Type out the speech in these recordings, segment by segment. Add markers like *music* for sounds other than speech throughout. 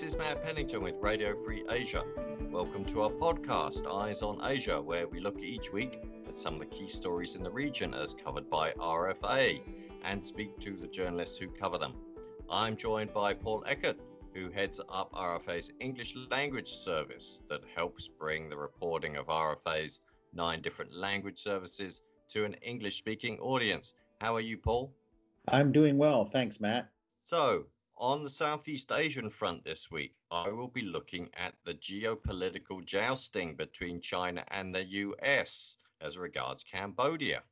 This is Matt Pennington with Radio Free Asia. Welcome to our podcast, Eyes on Asia, where we look each week at some of the key stories in the region as covered by RFA and speak to the journalists who cover them. I'm joined by Paul Eckert, who heads up RFA's English language service that helps bring the reporting of RFA's nine different language services to an English speaking audience. How are you, Paul? I'm doing well. Thanks, Matt. So, on the Southeast Asian front this week, I will be looking at the geopolitical jousting between China and the US as regards Cambodia.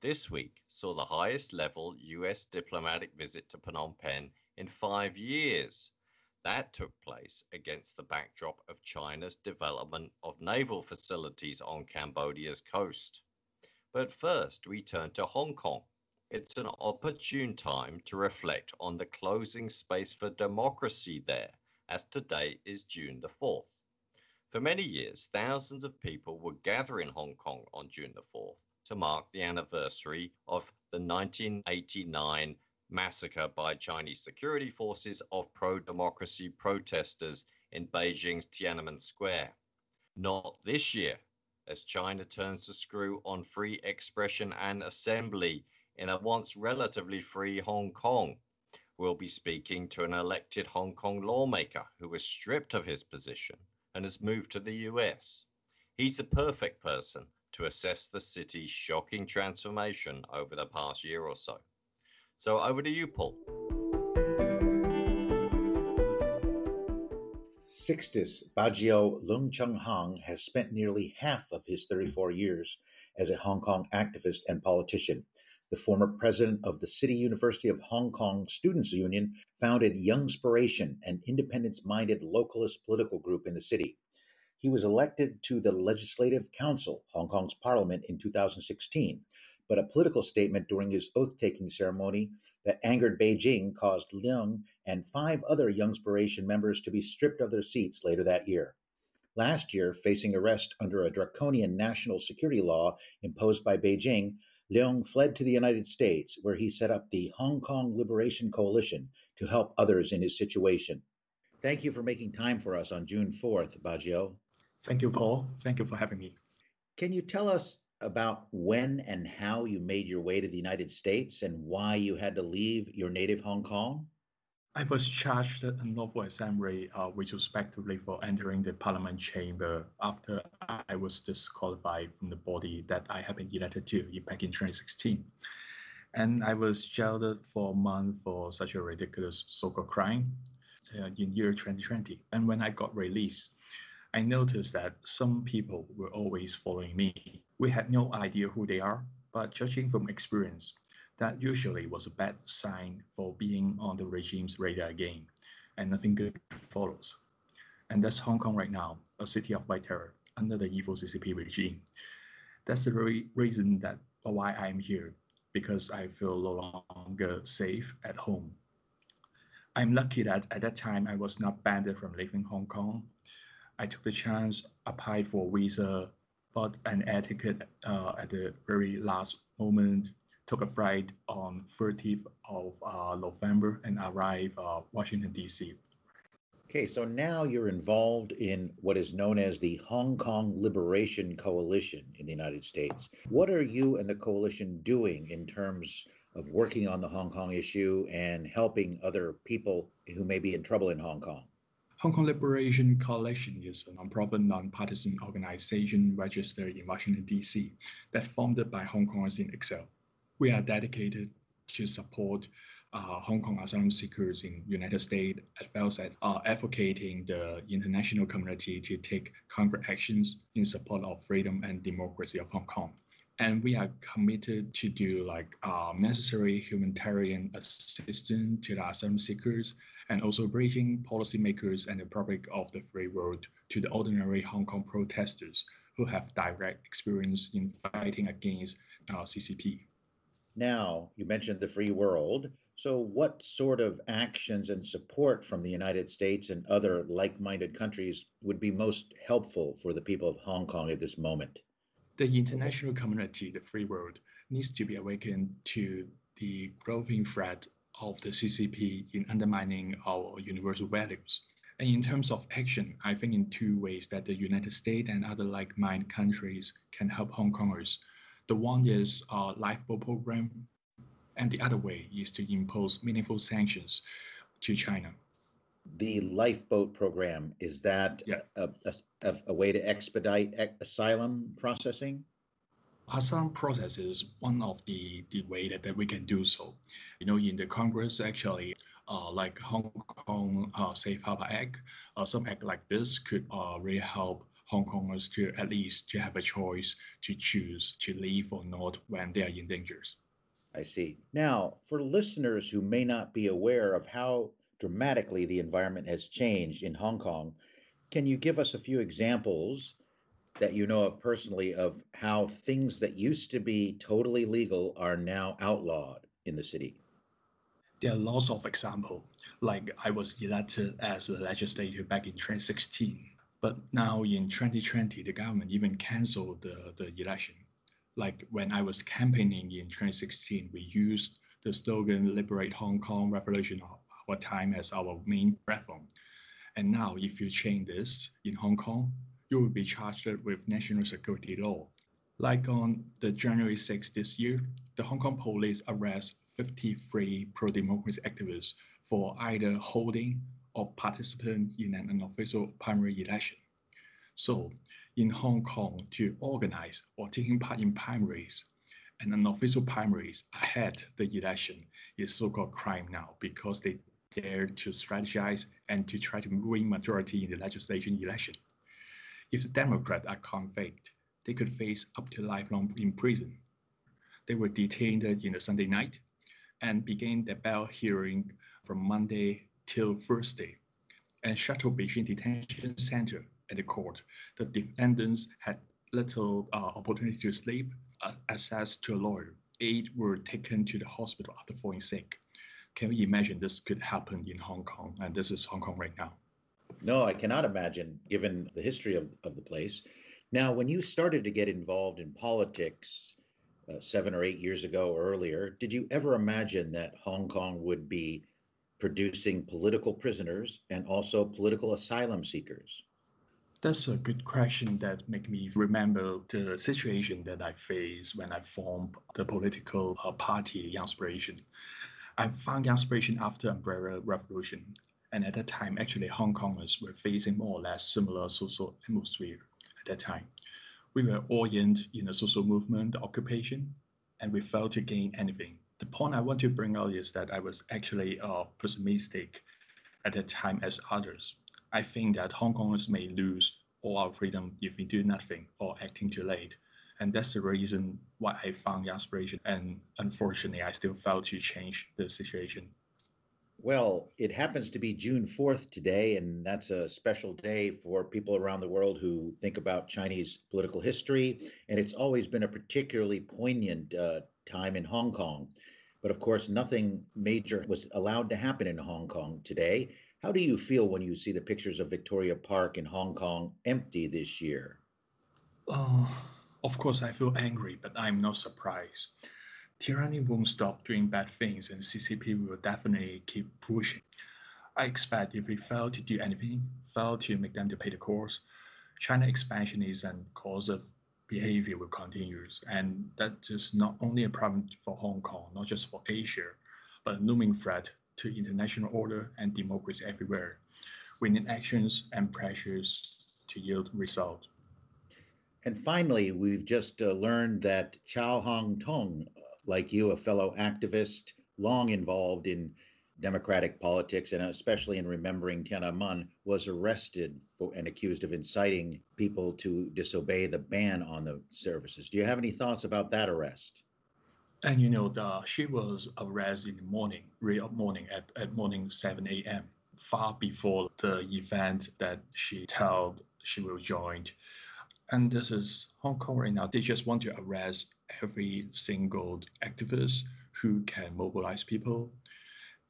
This week saw the highest level US diplomatic visit to Phnom Penh in five years. That took place against the backdrop of China's development of naval facilities on Cambodia's coast. But first, we turn to Hong Kong it's an opportune time to reflect on the closing space for democracy there, as today is June the 4th. For many years, thousands of people would gather in Hong Kong on June the 4th to mark the anniversary of the 1989 massacre by Chinese security forces of pro democracy protesters in Beijing's Tiananmen Square. Not this year, as China turns the screw on free expression and assembly in a once relatively free Hong Kong. We'll be speaking to an elected Hong Kong lawmaker who was stripped of his position and has moved to the US. He's the perfect person to assess the city's shocking transformation over the past year or so. So over to you, Paul. Sixtus Baggio Leung Chung Hang has spent nearly half of his 34 years as a Hong Kong activist and politician the former president of the City University of Hong Kong Students' Union, founded Youngspiration, an independence minded localist political group in the city. He was elected to the Legislative Council, Hong Kong's parliament, in 2016, but a political statement during his oath taking ceremony that angered Beijing caused Leung and five other Youngspiration members to be stripped of their seats later that year. Last year, facing arrest under a draconian national security law imposed by Beijing, Leung fled to the United States, where he set up the Hong Kong Liberation Coalition to help others in his situation. Thank you for making time for us on June 4th, Baggio. Thank you, Paul. Thank you for having me. Can you tell us about when and how you made your way to the United States and why you had to leave your native Hong Kong? I was charged a unlawful assembly uh, retrospectively for entering the Parliament chamber after I was disqualified from the body that I had been elected to back in 2016. And I was jailed for a month for such a ridiculous so-called crime uh, in year 2020. And when I got released, I noticed that some people were always following me. We had no idea who they are, but judging from experience, that usually was a bad sign for being on the regime's radar again, and nothing good follows. And that's Hong Kong right now, a city of white terror under the evil CCP regime. That's the very reason that why I'm here, because I feel no longer safe at home. I'm lucky that at that time I was not banned from leaving Hong Kong. I took the chance, applied for a visa, bought an air ticket uh, at the very last moment, took a flight on 30th of uh, November and arrived uh, Washington, D.C. Okay, so now you're involved in what is known as the Hong Kong Liberation Coalition in the United States. What are you and the coalition doing in terms of working on the Hong Kong issue and helping other people who may be in trouble in Hong Kong? Hong Kong Liberation Coalition is a non-profit, non-partisan organization registered in Washington, D.C. that formed by Hong Kongers in exile we are dedicated to support uh, Hong Kong asylum seekers in United States as well as uh, advocating the international community to take concrete actions in support of freedom and democracy of Hong Kong. And we are committed to do like um, necessary humanitarian assistance to the asylum seekers and also bridging policymakers and the public of the free world to the ordinary Hong Kong protesters who have direct experience in fighting against uh, CCP. Now, you mentioned the free world. So, what sort of actions and support from the United States and other like minded countries would be most helpful for the people of Hong Kong at this moment? The international community, the free world, needs to be awakened to the growing threat of the CCP in undermining our universal values. And in terms of action, I think in two ways that the United States and other like-minded countries can help Hong Kongers. The one is a lifeboat program, and the other way is to impose meaningful sanctions to China. The lifeboat program is that Yeah. a, a, a way to expedite asylum processing? Asylum process is one of the, the way that, that we can do so. You know, in the Congress, actually, uh, like Hong Kong uh, Safe Harbor Act, uh, some act like this could uh, really help Hong Kongers to at least to have a choice to choose to leave or not when they are in danger. I see. Now, for listeners who may not be aware of how dramatically the environment has changed in Hong Kong, can you give us a few examples that you know of personally of how things that used to be totally legal are now outlawed in the city? There are lots of examples. Like I was elected as a legislator back in 2016, but now in 2020, the government even canceled the, the election. Like when I was campaigning in 2016, we used the slogan "Liberate Hong Kong, Revolution of Our Time" as our main platform. And now, if you change this in Hong Kong, you will be charged with national security law. Like on the January 6 this year, the Hong Kong police arrest 53 pro-democracy activists for either holding or participating in an unofficial primary election. So in Hong Kong, to organize or taking part in primaries and unofficial primaries ahead the election is so-called crime now because they dare to strategize and to try to win majority in the legislation election. If the Democrats are convicted, they could face up to lifelong in prison. They were detained in the Sunday night and began the bail hearing from Monday till Thursday and shuttled between detention center and the court. The defendants had little uh, opportunity to sleep, uh, access to a lawyer. Eight were taken to the hospital after falling sick. Can you imagine this could happen in Hong Kong? And this is Hong Kong right now. No, I cannot imagine, given the history of, of the place. Now, when you started to get involved in politics uh, seven or eight years ago or earlier, did you ever imagine that Hong Kong would be producing political prisoners and also political asylum seekers? That's a good question that make me remember the situation that I faced when I formed the political uh, party Youngspiration. I found Youngspiration after Umbrella Revolution, and at that time, actually, Hong Kongers were facing more or less similar social atmosphere at that time. We were in in the social movement, the occupation, and we failed to gain anything. The point I want to bring out is that I was actually uh, pessimistic at that time as others. I think that Hong Kongers may lose all our freedom if we do nothing or acting too late. And that's the reason why I found the aspiration. And unfortunately, I still failed to change the situation. Well, it happens to be June 4th today, and that's a special day for people around the world who think about Chinese political history. And it's always been a particularly poignant uh, time in Hong Kong. But of course, nothing major was allowed to happen in Hong Kong today. How do you feel when you see the pictures of Victoria Park in Hong Kong empty this year? Uh, of course, I feel angry, but I'm not surprised. tyranny won't stop doing bad things, and CCP will definitely keep pushing. I expect if we fail to do anything, fail to make them to pay the cost, China expansion is and cause of behavior will continue, and that is not only a problem for Hong Kong, not just for Asia, but a looming threat to international order and democracy everywhere. We need actions and pressures to yield results. And finally, we've just uh, learned that Chow Hang Tung, like you, a fellow activist, long involved in democratic politics and especially in remembering Tiananmen, was arrested for, and accused of inciting people to disobey the ban on the services. Do you have any thoughts about that arrest? And you know, the, she was arrested in the morning, real morning at, at morning 7 a.m., far before the event that she told she will join. And this is Hong Kong right now. They just want to arrest every single activist who can mobilize people.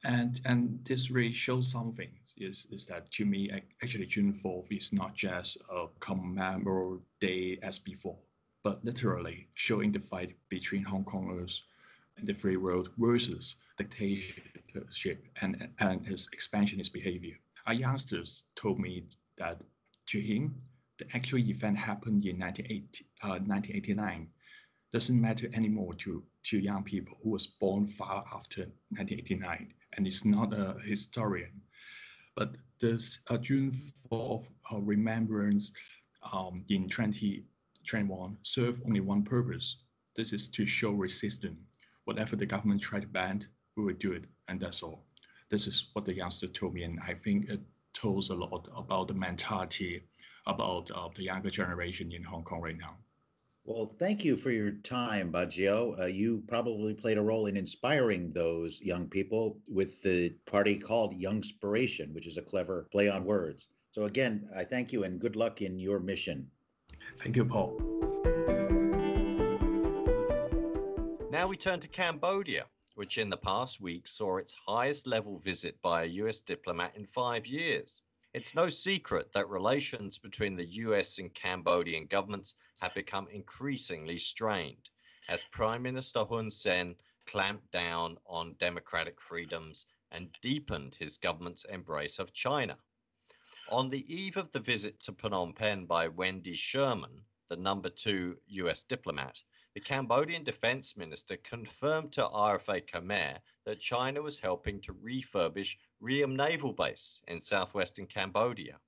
And and this really shows something is, is that to me, actually June 4th is not just a commemorative day as before, but literally showing the fight between Hong Kongers and the free world versus dictatorship and, and its expansionist behavior. Our youngsters told me that to him, the actual event happened in 1980, uh, 1989 doesn't matter anymore to, to young people who was born far after 1989 and he's not a historian. But this uh, June 4th uh, remembrance um, in 2021 served only one purpose. This is to show resistance. Whatever the government tried to ban, we will do it, and that's all. This is what the youngster told me, and I think it tells a lot about the mentality about uh, the younger generation in Hong Kong right now. Well, thank you for your time, Baggio. Uh, you probably played a role in inspiring those young people with the party called Youngspiration, which is a clever play on words. So, again, I thank you and good luck in your mission. Thank you, Paul. Now we turn to Cambodia, which in the past week saw its highest level visit by a US diplomat in five years. It's no secret that relations between the US and Cambodian governments have become increasingly strained as Prime Minister Hun Sen clamped down on democratic freedoms and deepened his government's embrace of China. On the eve of the visit to Phnom Penh by Wendy Sherman, the number two US diplomat, the Cambodian defense minister confirmed to RFA Khmer that China was helping to refurbish Ream Naval Base in southwestern Cambodia.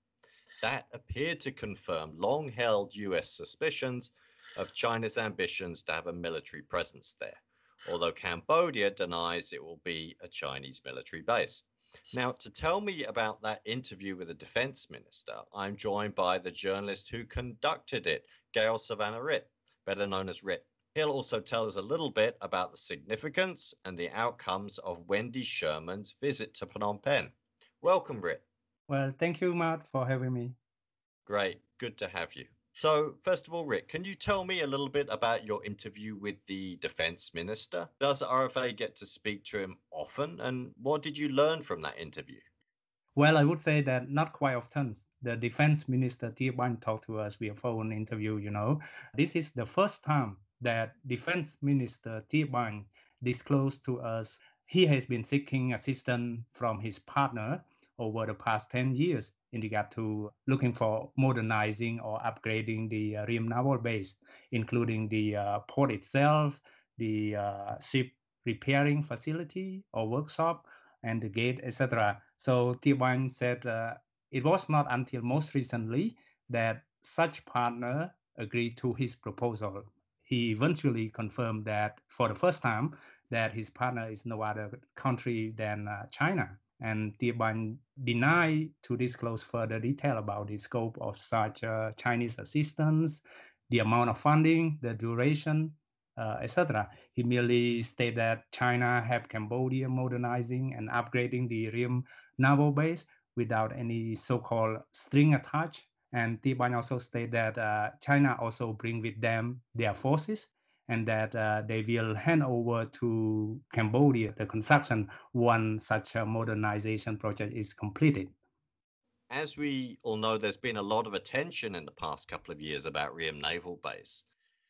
That appeared to confirm long held US suspicions of China's ambitions to have a military presence there, although Cambodia denies it will be a Chinese military base. Now, to tell me about that interview with the defense minister, I'm joined by the journalist who conducted it, Gail Savannah Ritt, better known as Ritt. He'll also tell us a little bit about the significance and the outcomes of Wendy Sherman's visit to Phnom Penh. Welcome, Ritt. Well, thank you, Matt, for having me. Great. Good to have you. So, first of all, Rick, can you tell me a little bit about your interview with the defense minister? Does RFA get to speak to him often? And what did you learn from that interview? Well, I would say that not quite often. The defense minister, Tea Banh, talked to us via phone interview, you know. This is the first time that Defense Minister Tea disclosed to us he has been seeking assistance from his partner over the past 10 years in regard to looking for modernizing or upgrading the uh, naval base, including the uh, port itself, the uh, ship repairing facility or workshop, and the gate, etc. So Tea said uh, it was not until most recently that such partner agreed to his proposal he eventually confirmed that for the first time that his partner is no other country than uh, China. And Tea denied to disclose further detail about the scope of such uh, Chinese assistance, the amount of funding, the duration, uh, etc. He merely stated that China helped Cambodia modernizing and upgrading the Ream naval base without any so-called string attached and Tea Banh also state that uh, China also bring with them their forces and that uh, they will hand over to Cambodia the construction once such a modernization project is completed. As we all know, there's been a lot of attention in the past couple of years about Ream Naval Base.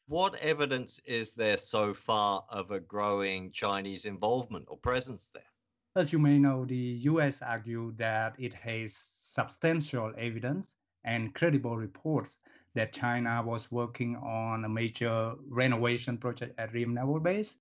What evidence is there so far of a growing Chinese involvement or presence there? As you may know, the US argued that it has substantial evidence and credible reports that China was working on a major renovation project at Ream Naval Base.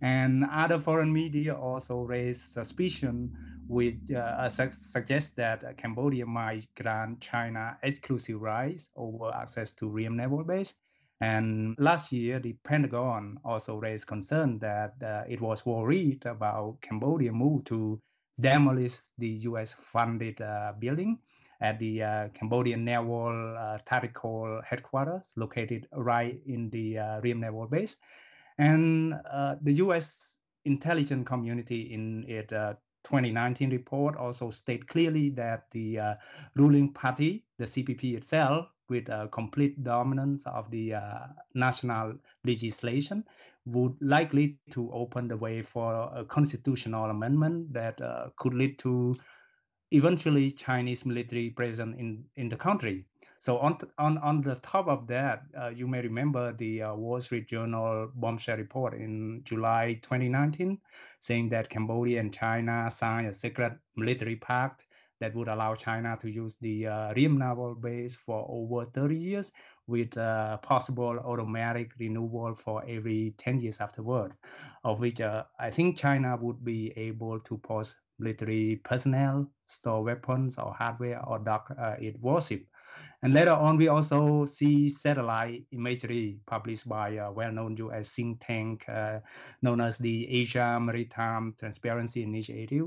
And other foreign media also raised suspicion, which uh, su- suggests that Cambodia might grant China exclusive rights over access to Ream Naval Base. And last year, the Pentagon also raised concern that uh, it was worried about Cambodia move to demolish the U.S.-funded uh, building at the uh, Cambodian Naval uh, Tactical Headquarters, located right in the uh, Ream Naval Base. And uh, the U.S. intelligence community in its uh, 2019 report also state clearly that the uh, ruling party, the CPP itself, with a complete dominance of the national legislation, would likely to open the way for a constitutional amendment that could lead to eventually Chinese military presence in, in the country. So on, on, on the top of that, uh, you may remember the uh, Wall Street Journal bombshell report in July 2019, saying that Cambodia and China signed a secret military pact that would allow China to use the uh, naval base for over 30 years with uh, possible automatic renewal for every 10 years afterwards, of which uh, I think China would be able to post military personnel, store weapons or hardware, or dock uh, its warship. And later on, we also see satellite imagery published by a well-known U.S. think tank uh, known as the Asia Maritime Transparency Initiative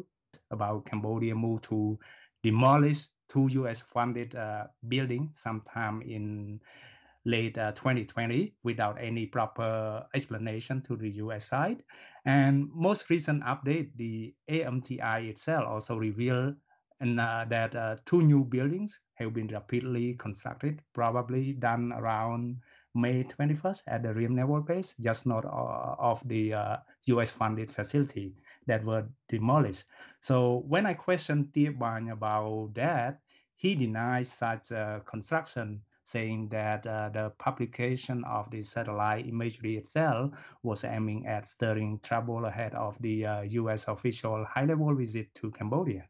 about Cambodia move to demolish two U.S.-funded uh, buildings sometime in late uh, 2020 without any proper explanation to the US side. And most recent update, the AMTI itself also revealed and, uh, that uh, two new buildings have been rapidly constructed, probably done around May 21st at the Ream Naval Base, just north uh, of the US-funded uh, facility that were demolished. So when I questioned Banh about that, he denies such construction saying that uh, the publication of the satellite imagery itself was aiming at stirring trouble ahead of the uh, U.S. official high-level visit to Cambodia.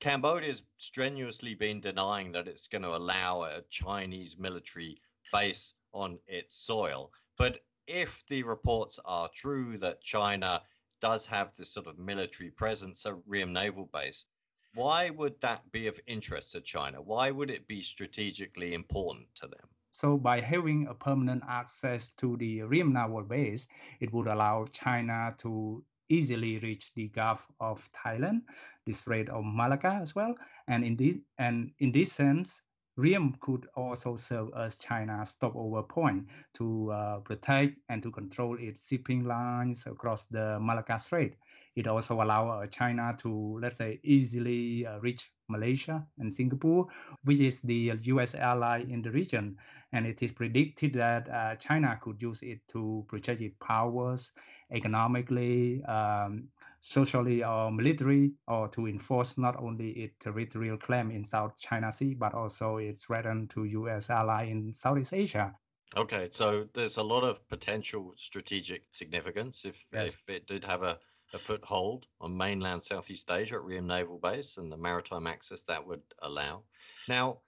Cambodia's strenuously been denying that it's going to allow a Chinese military base on its soil. But if the reports are true that China does have this sort of military presence at Ream Naval Base, why would that be of interest to China? Why would it be strategically important to them? So by having a permanent access to the Ream naval base, it would allow China to easily reach the Gulf of Thailand, the Strait of Malacca as well. And in this and in this sense, Ream could also serve as China's stopover point to uh, protect and to control its shipping lines across the Malacca Strait. It also allows uh, China to, let's say, easily uh, reach Malaysia and Singapore, which is the US ally in the region. And it is predicted that uh, China could use it to project its powers economically, um, socially, or military, or to enforce not only its territorial claim in South China Sea, but also its threat to US ally in Southeast Asia. Okay, so there's a lot of potential strategic significance if, yes. if it did have a a foothold on mainland Southeast Asia at Ream Naval Base and the maritime access that would allow. Now,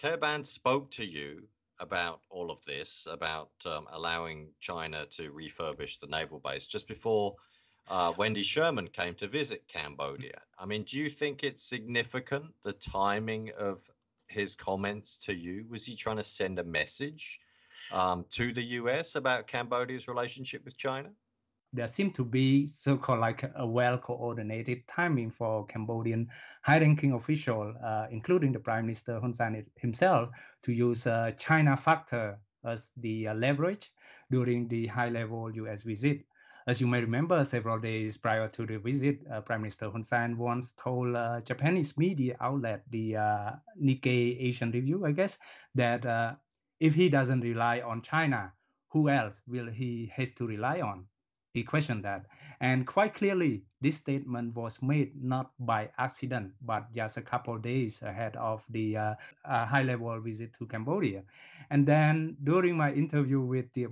Tea Banh spoke to you about all of this, about um, allowing China to refurbish the naval base just before uh, Wendy Sherman came to visit Cambodia. I mean, do you think it's significant the timing of his comments to you? Was he trying to send a message um, to the US about Cambodia's relationship with China? There seemed to be so-called like a well-coordinated timing for Cambodian high-ranking official, uh, including the Prime Minister Hun Sen himself, to use uh, China factor as the uh, leverage during the high-level U.S. visit. As you may remember, several days prior to the visit, uh, Prime Minister Hun Sen once told uh, Japanese media outlet, the uh, Nikkei Asian Review, I guess, that if he doesn't rely on China, who else will he has to rely on? He questioned that. And quite clearly, this statement was made not by accident, but just a couple days ahead of the uh, uh, high level visit to Cambodia. And then during my interview with Tea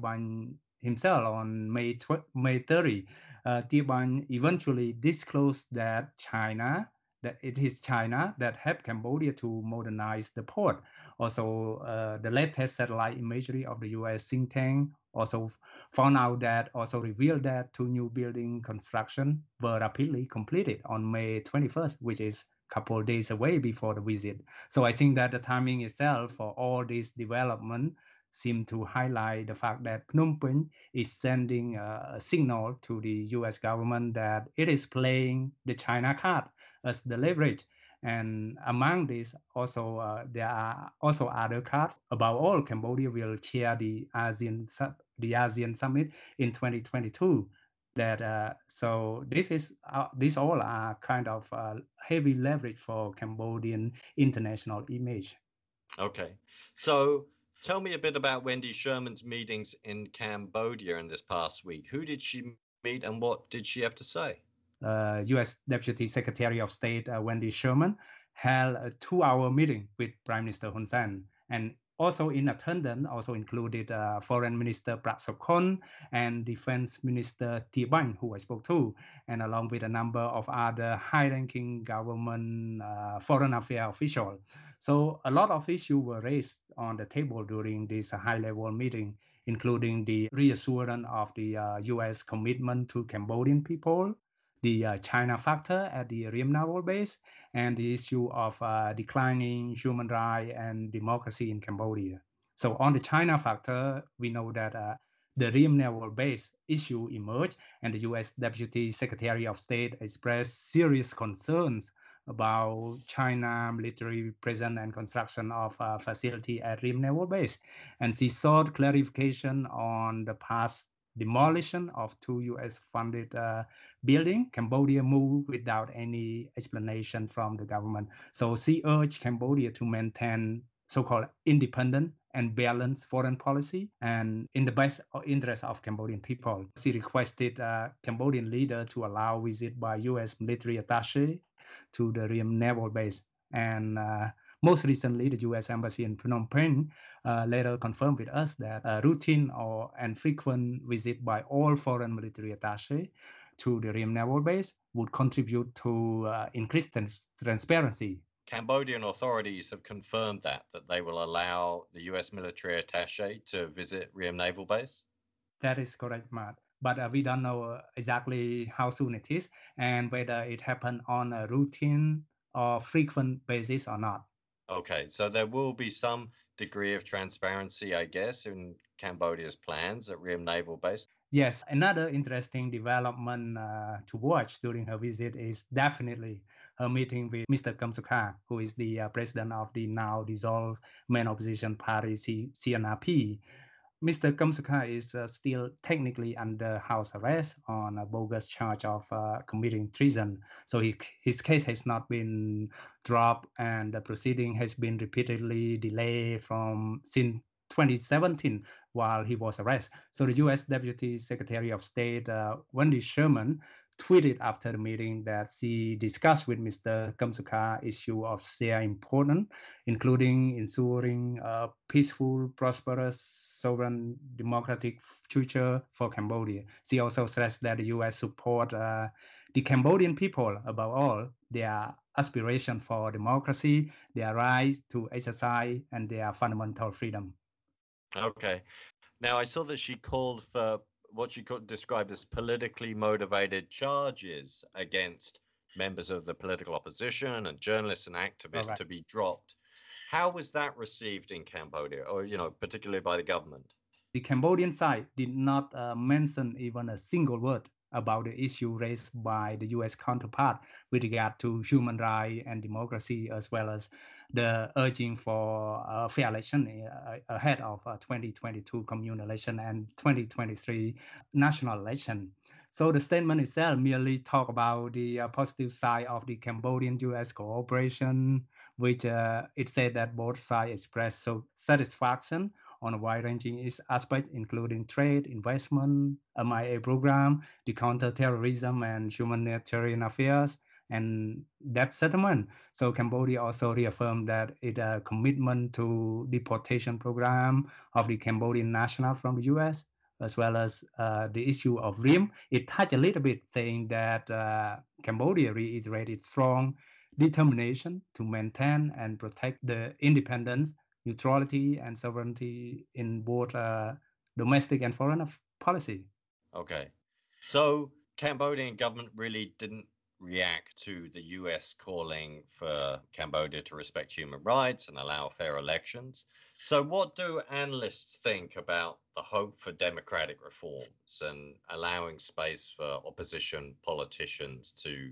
himself on May, tw- May 30, uh, eventually disclosed that China, that it is China that helped Cambodia to modernize the port. Also, uh, the latest satellite imagery of the US think tank also found out that also revealed that two new building construction were rapidly completed on May 21st, which is a couple of days away before the visit. So I think that the timing itself for all this development seem to highlight the fact that Phnom Penh is sending a signal to the US government that it is playing the China card as the leverage. And among these, also uh, there are also other cards. About all, Cambodia will chair the ASEAN the ASEAN summit in 2022 that uh, so this is uh, these all are kind of uh, heavy leverage for Cambodian international image. Okay, so tell me a bit about Wendy Sherman's meetings in Cambodia in this past week. Who did she meet, and what did she have to say? U.S. Uh, Deputy Secretary of State uh, Wendy Sherman held a two-hour meeting with Prime Minister Hun Sen, and also in attendance also included uh, Foreign Minister Prak Sokhonn and Defense Minister Tea who I spoke to, and along with a number of other high-ranking government uh, foreign affairs officials. So a lot of issues were raised on the table during this high-level meeting, including the reassurance of the uh, U.S. commitment to Cambodian people, the uh, China factor at the Ream Naval Base and the issue of uh, declining human rights and democracy in Cambodia. So on the China factor, we know that uh, the Ream Naval Base issue emerged, and the U.S. Deputy Secretary of State expressed serious concerns about China military presence and construction of a facility at Ream Naval Base. And she sought clarification on the past demolition of two U.S. funded uh, building, Cambodia moved without any explanation from the government. So she urged Cambodia to maintain so-called independent and balanced foreign policy and in the best interest of Cambodian people. She requested uh, Cambodian leader to allow visit by U.S. military attaché to the Ream naval base and uh, most recently, the U.S. Embassy in Phnom Penh uh, later confirmed with us that a routine or and frequent visit by all foreign military attaché to the Ream Naval Base would contribute to uh, increased transparency. Cambodian authorities have confirmed that that they will allow the U.S. military attaché to visit Ream Naval Base. That is correct, Matt but uh, we don't know exactly how soon it is and whether it happened on a routine or frequent basis or not. Okay, so there will be some degree of transparency, I guess, in Cambodia's plans at Ream Naval Base. Yes, another interesting development uh, to watch during her visit is definitely her meeting with Mr. Kem Sokha, who is the uh, president of the now dissolved main opposition party C- CNRP. Mr. Kem is uh, still technically under house arrest on a bogus charge of uh, committing treason. So he, his case has not been dropped, and the proceeding has been repeatedly delayed from since 2017 while he was arrested. So the U.S. Deputy Secretary of State uh, Wendy Sherman tweeted after the meeting that she discussed with Mr. Kem Sokha issue of shared importance, including ensuring a peaceful, prosperous, sovereign, democratic future for Cambodia. She also stressed that the U.S. support uh, the Cambodian people above all, their aspiration for democracy, their right to exercise, and their fundamental freedom. Okay. Now, I saw that she called for what you could describe as politically motivated charges against members of the political opposition and journalists and activists right. to be dropped. How was that received in Cambodia, or you know, particularly by the government? The Cambodian side did not uh, mention even a single word about the issue raised by the U.S. counterpart with regard to human rights and democracy, as well as the urging for fair election ahead of 2022 communal election and 2023 national election. So the statement itself merely talk about the uh, positive side of the Cambodian-U.S. cooperation, which uh, it said that both sides expressed so satisfaction on a wide-ranging aspect, including trade, investment, MIA program, the counter-terrorism and humanitarian affairs, and debt settlement. So Cambodia also reaffirmed that its uh, commitment to deportation program of the Cambodian national from the U.S. as well as uh, the issue of Ream. It touched a little bit, saying that uh, Cambodia reiterated strong determination to maintain and protect the independence neutrality and sovereignty in both uh, domestic and foreign policy. Okay. So Cambodian government really didn't react to the US calling for Cambodia to respect human rights and allow fair elections. So, what do analysts think about the hope for democratic reforms and allowing space for opposition politicians to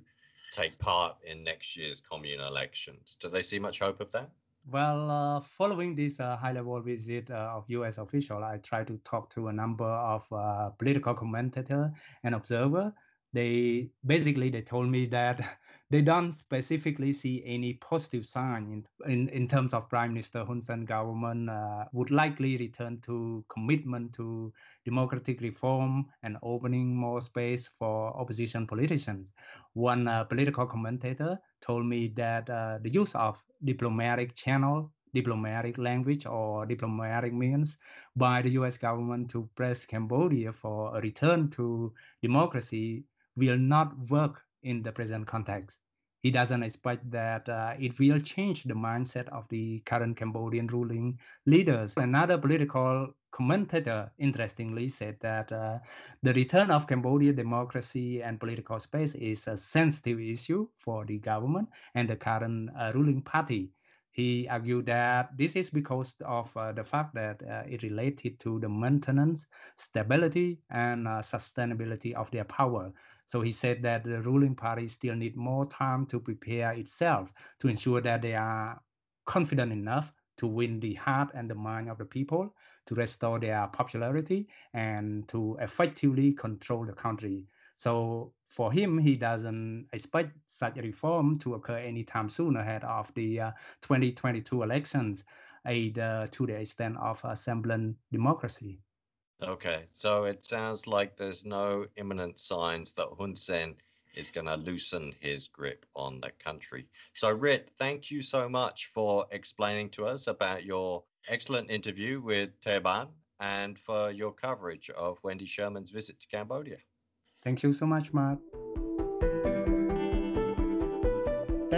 take part in next year's commune elections? Do they see much hope of that? Well, uh, following this uh, high-level visit uh, of U.S. official, I tried to talk to a number of uh, political commentator and observer. They basically they told me that *laughs* they don't specifically see any positive sign in, in, in terms of Prime Minister Hun Sen government uh, would likely return to commitment to democratic reform and opening more space for opposition politicians. One uh, political commentator told me that uh, the use of diplomatic channel diplomatic language or diplomatic means by the US government to press Cambodia for a return to democracy will not work in the present context. He doesn't expect that uh, it will change the mindset of the current Cambodian ruling leaders. Another political commentator, interestingly, said that uh, the return of Cambodian democracy and political space is a sensitive issue for the government and the current uh, ruling party. He argued that this is because of uh, the fact that uh, it related to the maintenance, stability, and uh, sustainability of their power. So he said that the ruling party still need more time to prepare itself to ensure that they are confident enough to win the heart and the mind of the people, to restore their popularity, and to effectively control the country. So for him, he doesn't expect such a reform to occur anytime soon ahead of the uh, 2022 elections, either to the extent of a semblant democracy. Okay, so it sounds like there's no imminent signs that Hun Sen is going to loosen his grip on the country. So, Rit, thank you so much for explaining to us about your excellent interview with Tea Banh and for your coverage of Wendy Sherman's visit to Cambodia. Thank you so much, Matt.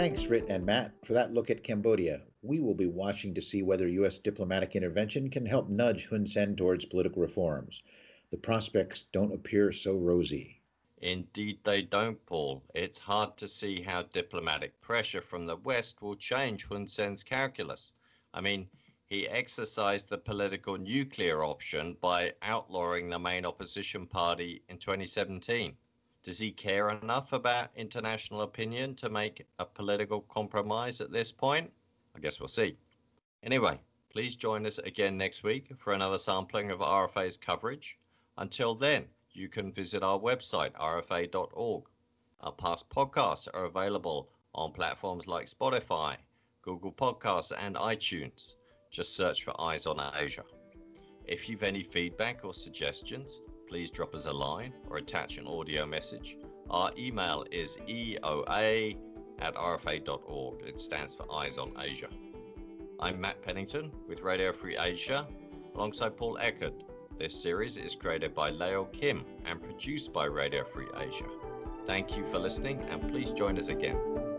Thanks, Rit and Matt, for that look at Cambodia. We will be watching to see whether U.S. diplomatic intervention can help nudge Hun Sen towards political reforms. The prospects don't appear so rosy. Indeed, they don't, Paul. It's hard to see how diplomatic pressure from the West will change Hun Sen's calculus. I mean, he exercised the political nuclear option by outlawing the main opposition party in 2017. Does he care enough about international opinion to make a political compromise at this point? I guess we'll see. Anyway, please join us again next week for another sampling of RFA's coverage. Until then, you can visit our website, rfa.org. Our past podcasts are available on platforms like Spotify, Google Podcasts, and iTunes. Just search for Eyes on Asia. If you've any feedback or suggestions, please drop us a line or attach an audio message. Our email is eoa at rfa.org. It stands for Eyes on Asia. I'm Matt Pennington with Radio Free Asia alongside Paul Eckert. This series is created by Leo Kim and produced by Radio Free Asia. Thank you for listening and please join us again.